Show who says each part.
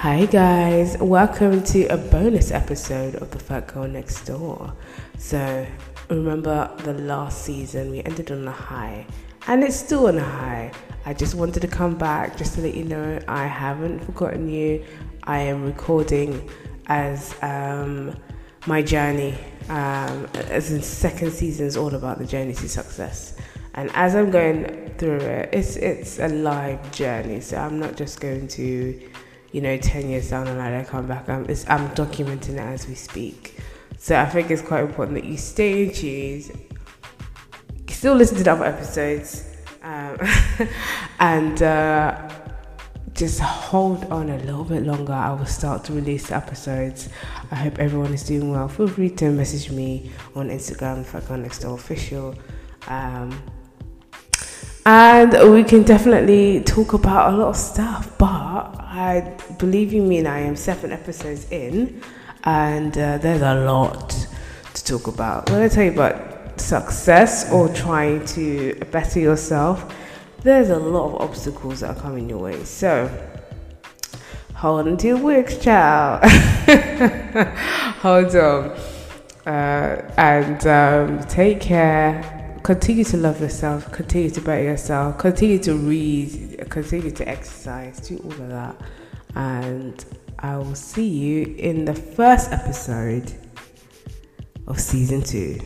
Speaker 1: Hi, guys, welcome to a bonus episode of The Fat Girl Next Door. So, remember the last season, we ended on a high, and it's still on a high. I just wanted to come back just to let you know I haven't forgotten you. I am recording as um, my journey, um, as in second season is all about the journey to success. And as I'm going through it, it's it's a live journey. So I'm not just going to, you know, ten years down the line I come back. I'm I'm documenting it as we speak. So I think it's quite important that you stay in tune, still listen to the other episodes, um, and uh, just hold on a little bit longer. I will start to release episodes. I hope everyone is doing well. Feel free to message me on Instagram, Fat Next Door Official. Um, and we can definitely talk about a lot of stuff. But I believe you mean I am seven episodes in, and uh, there's a lot to talk about. When I tell you about success or trying to better yourself, there's a lot of obstacles that are coming your way. So hold on to your wicks, child. hold on. Uh, and um, take care continue to love yourself, continue to better yourself, continue to read, continue to exercise, do all of that. And I will see you in the first episode of season two.